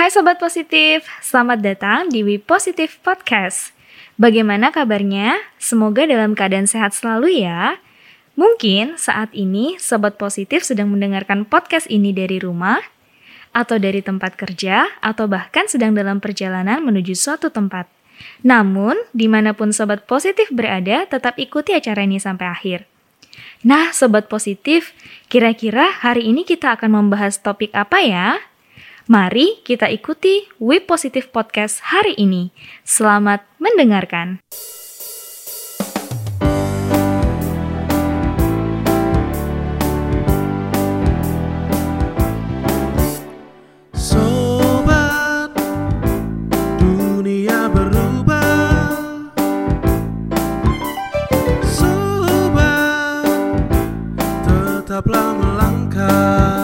Hai Sobat Positif, selamat datang di We Positive Podcast. Bagaimana kabarnya? Semoga dalam keadaan sehat selalu ya. Mungkin saat ini Sobat Positif sedang mendengarkan podcast ini dari rumah, atau dari tempat kerja, atau bahkan sedang dalam perjalanan menuju suatu tempat. Namun, di mana pun Sobat Positif berada, tetap ikuti acara ini sampai akhir. Nah, Sobat Positif, kira-kira hari ini kita akan membahas topik apa ya? Mari kita ikuti We Positive Podcast hari ini. Selamat mendengarkan. Tetaplah melangkah.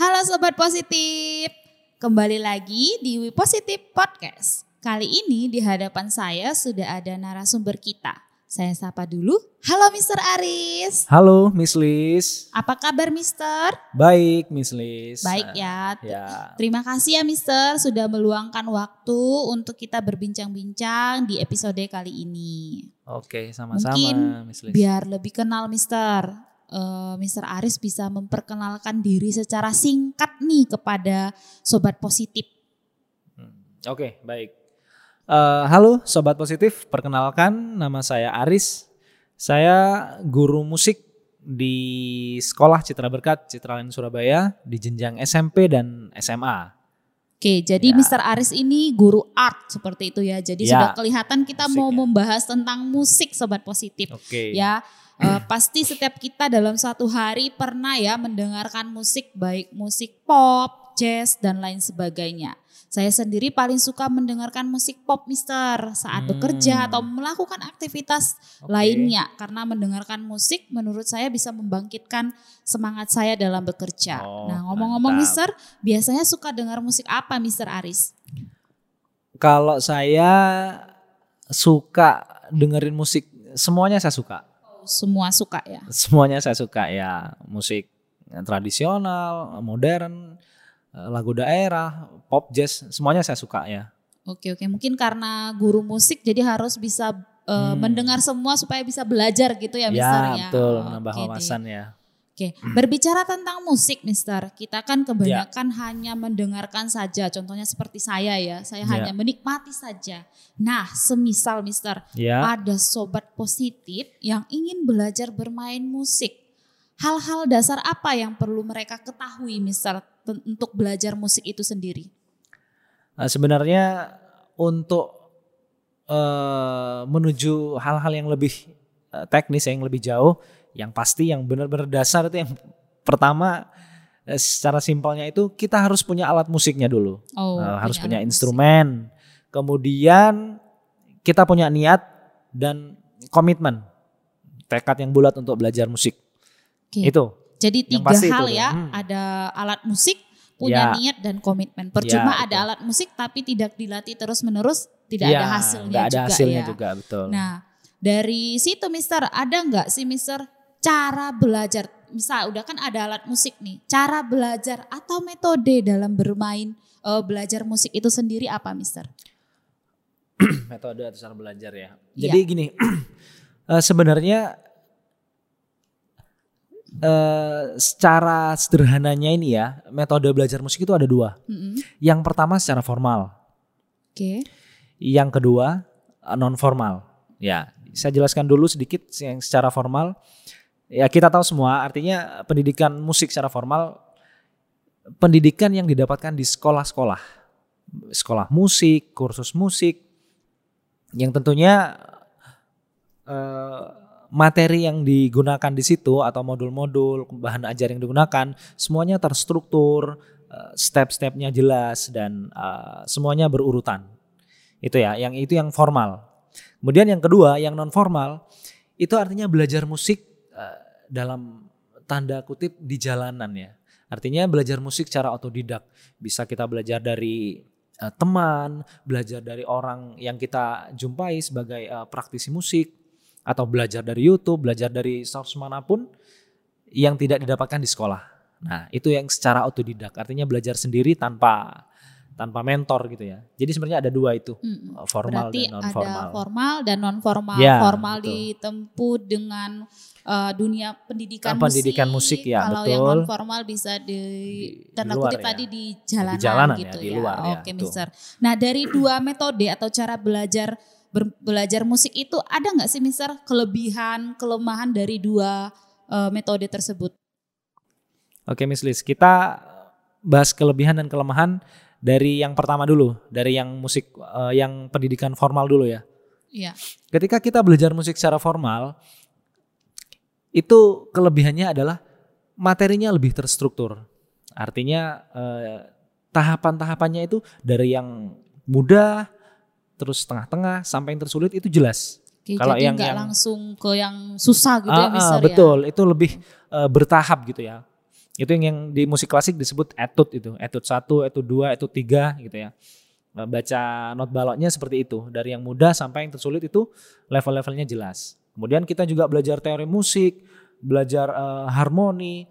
Halo Sobat Positif, kembali lagi di We Positive Podcast. Kali ini di hadapan saya sudah ada narasumber kita. Saya sapa dulu. Halo Mr. Aris. Halo Miss Liz. Apa kabar Mister? Baik Miss Liz. Baik ya. Ya. Terima kasih ya Mister sudah meluangkan waktu untuk kita berbincang-bincang di episode kali ini. Oke, sama-sama Miss Liz. Biar lebih kenal Mister, eh, Mister Aris bisa memperkenalkan diri secara singkat nih kepada Sobat Positif. Oke, baik. Eh, halo Sobat Positif, perkenalkan nama saya Aris. Saya guru musik di Sekolah Citra Berkat Citraland Surabaya di jenjang SMP dan SMA. Oke, jadi Ya. Mr. Aris ini guru art seperti itu ya. Jadi Ya, sudah kelihatan kita mau musik ya. membahas tentang musik sobat positif. Oke. Ya, eh, pasti setiap kita dalam satu hari pernah ya mendengarkan musik baik musik pop, jazz dan lain sebagainya. Saya sendiri paling suka mendengarkan musik pop Mister saat Hmm. bekerja atau melakukan aktivitas Oke. lainnya karena mendengarkan musik menurut saya bisa membangkitkan semangat saya dalam bekerja. Oh, nah, ngomong-ngomong. Mister, biasanya suka dengar musik apa Mister Aris? Kalau saya suka dengerin musik, semuanya saya suka. Semua suka ya. Semuanya saya suka ya, musik tradisional, modern, lagu daerah, pop, jazz, semuanya saya suka ya. Oke oke, mungkin karena guru musik jadi harus bisa uh, Hmm. mendengar semua supaya bisa belajar gitu ya, Mister ya. betul, Oke menambah deh. wawasan ya. Oke, berbicara tentang musik, Mister, kita kan kebanyakan hanya mendengarkan saja. Contohnya seperti saya ya, saya Ya. hanya menikmati saja. Nah, semisal Mister Ya, ada sobat positif yang ingin belajar bermain musik. Hal-hal dasar apa yang perlu mereka ketahui, Mister, untuk belajar musik itu sendiri? eh, sebenarnya untuk eh, menuju hal-hal yang lebih eh, teknis, yang lebih jauh, yang pasti yang benar-benar dasar itu yang pertama eh, secara simpelnya itu kita harus punya alat musiknya dulu. Oh, Eh, harus punya alat musik. instrumen. Kemudian kita punya niat dan komitmen, tekad yang bulat untuk belajar musik. Oke. Itu. Jadi tiga itu hal ya, Hmm. ada alat musik, punya Ya. niat dan komitmen. Percuma Ya, ada betul. alat musik tapi tidak dilatih terus-menerus, tidak Ya, ada hasilnya ada juga hasilnya ya. juga betul. Nah, dari situ Mister, ada nggak sih Mister cara belajar? Misal udah kan ada alat musik nih, cara belajar atau metode dalam bermain eh, belajar musik itu sendiri apa Mister? Metode atau cara belajar ya. Iya. Jadi gini, eh, sebenarnya eh, secara sederhananya ini ya, metode belajar musik itu ada dua. Mm-mm. Yang pertama secara formal, Oke, yang kedua non formal. Ya, saya jelaskan dulu sedikit yang secara formal. Ya kita tahu semua artinya pendidikan musik secara formal pendidikan yang didapatkan di sekolah-sekolah. Sekolah musik, kursus musik yang tentunya eh, materi yang digunakan di situ atau modul-modul bahan ajar yang digunakan semuanya terstruktur, eh, step-stepnya jelas dan eh, semuanya berurutan. Itu ya, yang itu yang formal. Kemudian yang kedua, yang non formal itu artinya belajar musik eh, dalam tanda kutip di jalanan ya. Artinya belajar musik secara otodidak. Bisa kita belajar dari eh, teman, belajar dari orang yang kita jumpai sebagai eh, praktisi musik atau belajar dari YouTube, belajar dari source mana pun yang tidak didapatkan di sekolah. Nah, itu yang secara otodidak, artinya belajar sendiri tanpa tanpa mentor gitu ya. Jadi sebenarnya ada dua itu, eh, formal Berarti dan non ada formal. formal dan non formal. Ya, formal betul. ditempuh dengan eh, dunia pendidikan, Ah, pendidikan musik, ya, Kalau yang betul. non formal bisa di, Di- tanda di luar kutip ya. tadi di jalanan, jalanan ya, gitu di ya. luar ya, Oke, betul. Mister. Nah, dari dua metode atau cara belajar belajar musik itu ada nggak sih, Mister, kelebihan, kelemahan dari dua eh, metode tersebut? Oke Miss Liz, kita bahas kelebihan dan kelemahan dari yang pertama dulu, dari yang musik eh, yang pendidikan formal dulu ya. Iya. Ketika kita belajar musik secara formal, itu kelebihannya adalah materinya lebih terstruktur. Artinya eh, tahapan-tahapannya itu dari yang mudah, terus tengah-tengah sampai yang tersulit itu jelas. Oke, Kalau jadi yang- nggak yang- langsung ke yang susah gitu ya, Ah, ah, Mister ya. betul, itu lebih eh, bertahap gitu ya. Itu yang, yang di musik klasik disebut etude itu, etude 1, etude 2, etude 3 gitu ya. Eh, Baca not baloknya seperti itu, dari yang mudah sampai yang tersulit itu level-levelnya jelas. Kemudian kita juga belajar teori musik, belajar eh, harmoni,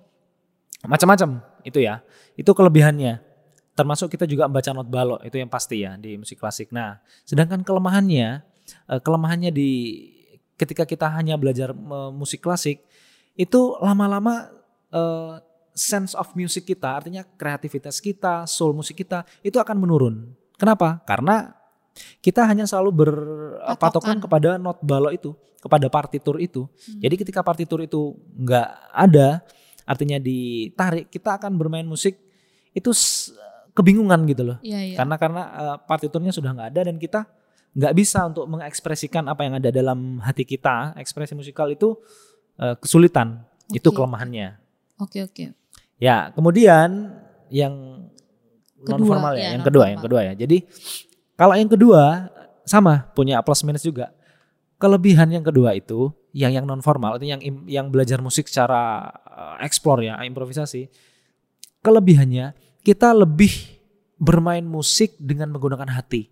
macam-macam itu ya. Itu kelebihannya. Termasuk kita juga membaca not balok, itu yang pasti ya di musik klasik. Nah, sedangkan kelemahannya, eh, kelemahannya di ketika kita hanya belajar eh, musik klasik, itu lama-lama eh, sense of music kita, artinya kreativitas kita, soul musik kita, itu akan menurun. Kenapa? Karena kita hanya selalu berpatokan Patokan. kepada not balok itu, kepada partitur itu. Hmm. Jadi ketika partitur itu nggak ada, artinya ditarik, kita akan bermain musik itu kebingungan gitu loh. Iya, iya. Karena karena eh, partiturnya sudah nggak ada dan kita nggak bisa untuk mengekspresikan apa yang ada dalam hati kita. Ekspresi musikal itu eh, kesulitan. Itu Oke. kelemahannya. Oke, oke. Ya, kemudian yang non formal ya, ya, yang kedua, yang kedua ya. Jadi kalau yang kedua sama punya plus minus juga. Kelebihan yang kedua itu yang yang non formal itu yang yang belajar musik secara eh, explore ya, improvisasi. Kelebihannya kita lebih bermain musik dengan menggunakan hati.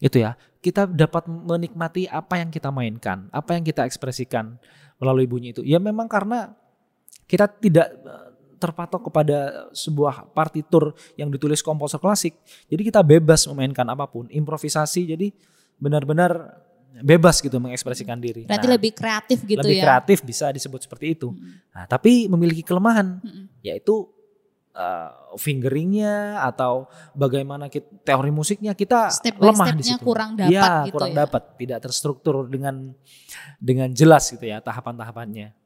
Itu ya. Kita dapat menikmati apa yang kita mainkan, apa yang kita ekspresikan melalui bunyi itu. Ya memang karena kita tidak eh, terpatok kepada sebuah partitur yang ditulis komposer klasik. Jadi kita bebas memainkan apa pun, improvisasi. Jadi benar-benar bebas gitu mengekspresikan diri. Berarti Nah, lebih kreatif gitu lebih ya. kreatif bisa disebut seperti itu. Mm-mm. Nah, tapi memiliki kelemahan Mm-mm. yaitu uh, fingeringnya atau bagaimana kita, teori musiknya kita Step lemah di situ. kurang dapat Iya, gitu kurang ya. dapat, tidak terstruktur dengan dengan jelas gitu ya tahapan-tahapannya.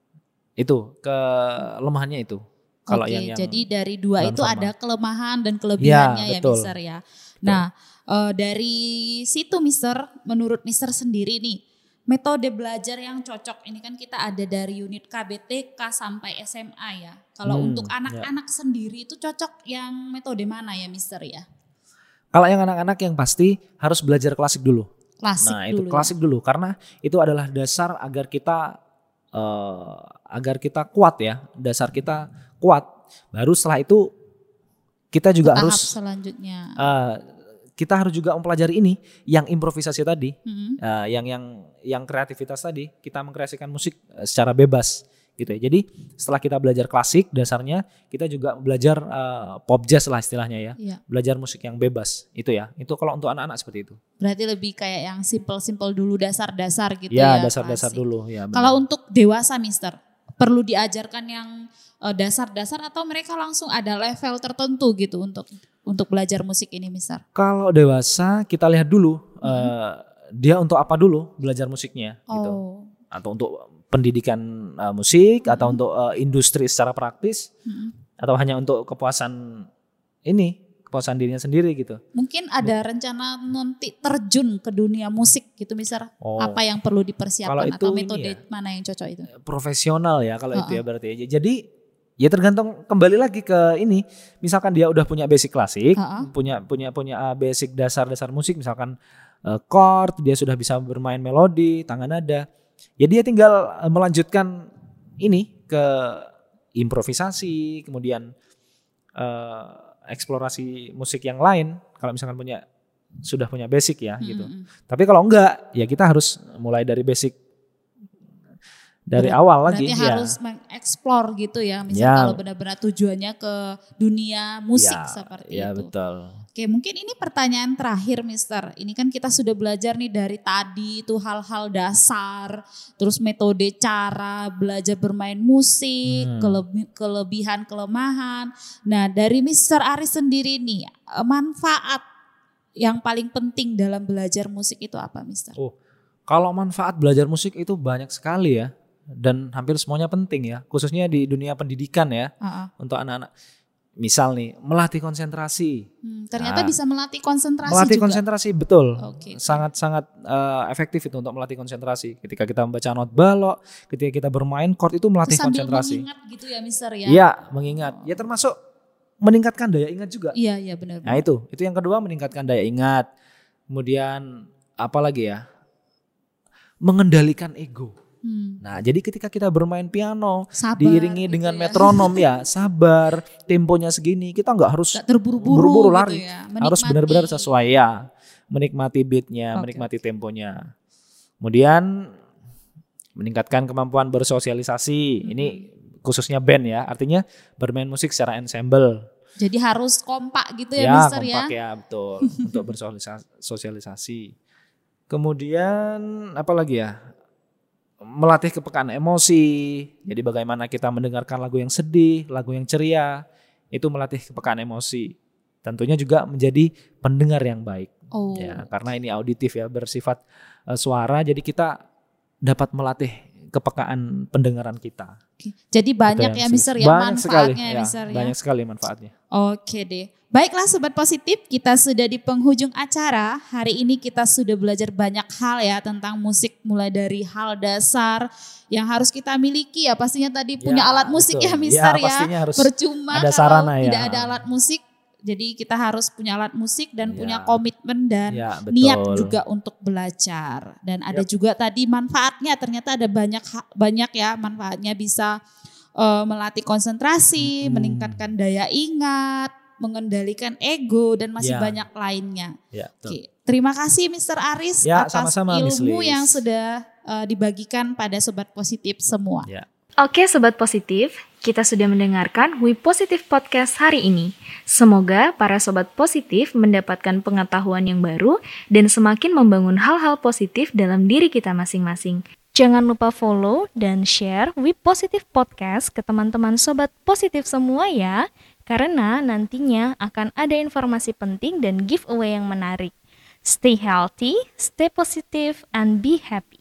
Itu kelemahannya itu. Kalau Oke, yang, yang jadi dari dua itu ada kelemahan dan kelebihannya ya, betul. Mister ya. Nah, eh, dari situ Mister, menurut Mister sendiri nih, metode belajar yang cocok ini kan kita ada dari unit KBTK sampai SMA ya. Kalau Hmm, untuk anak-anak sendiri itu cocok yang metode mana ya Mister ya? kalau yang anak-anak yang pasti harus belajar klasik dulu. Klasik nah, itu dulu. ya. klasik dulu karena itu adalah dasar agar kita eh, agar kita kuat ya, dasar kita kuat. Baru setelah itu kita juga Tahap harus selanjutnya. eh, kita harus juga mempelajari ini yang improvisasi tadi, Hmm. eh, yang yang yang kreativitas tadi, kita mengkreasikan musik eh, secara bebas gitu ya. Jadi setelah kita belajar klasik dasarnya, kita juga belajar eh, pop jazz lah istilahnya ya. Iya. Belajar musik yang bebas itu ya. Itu kalau untuk anak-anak seperti itu. Berarti lebih kayak yang simple-simple dulu dasar-dasar gitu ya. ya dasar-dasar klasik. dulu ya. benar. Kalau untuk dewasa, Mister, perlu diajarkan yang eh, dasar-dasar atau mereka langsung ada level tertentu gitu untuk untuk belajar musik ini, Mister? Kalau dewasa kita lihat dulu eh, dia untuk apa dulu belajar musiknya gitu. Oh, Atau untuk pendidikan eh, musik atau Mhm. untuk eh, industri secara praktis Mm-mm. atau hanya untuk kepuasan ini kepuasan dirinya sendiri gitu. Mungkin ada rencana nanti terjun ke dunia musik gitu misal Oh. apa yang perlu Kalau dipersiapkan itu atau metode ya. mana yang cocok itu? profesional ya kalau itu ya berarti ya. Jadi ya tergantung kembali lagi ke ini. Misalkan dia udah punya basic klasik, Ha-ha. punya punya punya uh, basic dasar-dasar musik misalkan uh, chord, dia sudah bisa bermain melodi, tangan nada. Ya dia tinggal uh, melanjutkan ini ke improvisasi, kemudian uh, eksplorasi musik yang lain kalau misalkan punya sudah punya basic ya gitu. Mm-mm. Tapi kalau enggak, ya kita harus mulai dari basic dari Berat- awal lagi. Berarti ya. harus mengeksplor gitu ya. Misal Ya. kalau benar-benar tujuannya ke dunia musik Ya, seperti ya, itu. betul. Oke, mungkin ini pertanyaan terakhir, Mister. Ini kan kita sudah belajar nih dari tadi itu hal-hal dasar, terus metode cara belajar bermain musik, Hmm. kelebi- kelebihan, kelemahan. Nah, dari Mister Aris sendiri nih, eh, manfaat yang paling penting dalam belajar musik itu apa, Mister? Oh, kalau manfaat belajar musik itu banyak sekali ya. Dan hampir semuanya penting ya. Khususnya di dunia pendidikan ya. Ah, ah. Untuk anak-anak. Misal nih, melatih konsentrasi. Hmm, ternyata Nah, bisa melatih konsentrasi melatih juga. konsentrasi, betul. Oke. Sangat-sangat eh, efektif itu untuk melatih konsentrasi. Ketika kita membaca not balok, ketika kita bermain chord itu melatih Terus sambil konsentrasi. mengingat gitu ya, Mister ya? Iya, mengingat. Ya termasuk meningkatkan daya ingat juga. Iya, iya benar. Nah itu, itu yang kedua meningkatkan daya ingat. Kemudian apa lagi ya? Mengendalikan ego. Hmm, Nah jadi ketika kita bermain piano sabar diiringi gitu dengan ya. metronom ya, sabar, temponya segini, kita nggak harus buru-buru gitu lari. ya. harus benar-benar sesuai ya, menikmati beatnya, Oke, menikmati temponya. Kemudian meningkatkan kemampuan bersosialisasi. Ini khususnya band ya, artinya bermain musik secara ensemble. Jadi harus kompak gitu ya, ya, Mister ya. kompak ya, betul untuk bersosialisasi. Kemudian apa lagi ya? Melatih kepekaan emosi. Jadi bagaimana kita mendengarkan lagu yang sedih, lagu yang ceria, itu melatih kepekaan emosi. Tentunya juga menjadi pendengar yang baik. Oh. Ya, karena ini auditif ya, bersifat eh, suara jadi kita dapat melatih kepekaan pendengaran kita. Jadi banyak Itu ya Mister ya Banyak sekali, manfaatnya ya ya, Mister ya. Banyak sekali manfaatnya. Oke deh. Baiklah sobat positif, kita sudah di penghujung acara. Hari ini kita sudah belajar banyak hal ya tentang musik mulai dari hal dasar yang harus kita miliki ya pastinya tadi punya Ya, alat musik betul. ya Mister Ya, ya. Percuma ada kalau sarana ya. tidak ada alat musik. Jadi kita harus punya alat musik dan Ya. punya komitmen dan Ya, betul. niat juga untuk belajar dan ada juga tadi manfaatnya ternyata ada banyak banyak ya manfaatnya bisa eh, melatih konsentrasi, Hmm. meningkatkan daya ingat, mengendalikan ego dan masih Ya. banyak lainnya. Ya, betul. Oke, terima kasih Mr. Aris Ya, atas sama-sama, Miss ilmu yang sudah eh, dibagikan pada sobat positif semua. Ya. Oke Sobat Positif, kita sudah mendengarkan We Positive Podcast hari ini. Semoga para Sobat Positif mendapatkan pengetahuan yang baru dan semakin membangun hal-hal positif dalam diri kita masing-masing. Jangan lupa follow dan share We Positive Podcast ke teman-teman Sobat Positif semua ya, karena nantinya akan ada informasi penting dan giveaway yang menarik. Stay healthy, stay positive, and be happy.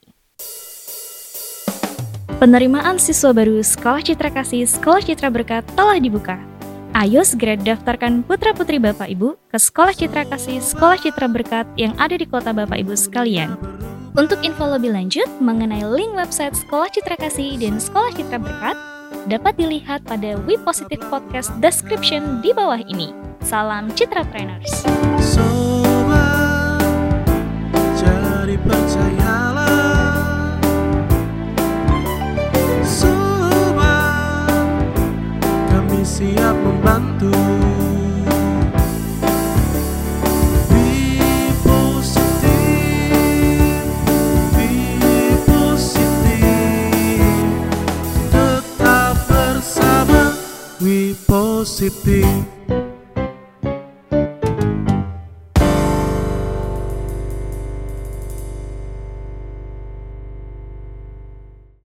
Penerimaan siswa baru Sekolah Citra Kasih Sekolah Citra Berkat telah dibuka. Ayo segera daftarkan putra-putri Bapak Ibu ke Sekolah Citra Kasih Sekolah Citra Berkat yang ada di kota Bapak Ibu sekalian. Untuk info lebih lanjut mengenai link website Sekolah Citra Kasih dan Sekolah Citra Berkat, dapat dilihat pada We Positive Podcast description di bawah ini. Salam Citrapreneurs. Sobat, jadi percayalah siap membantu. We Positif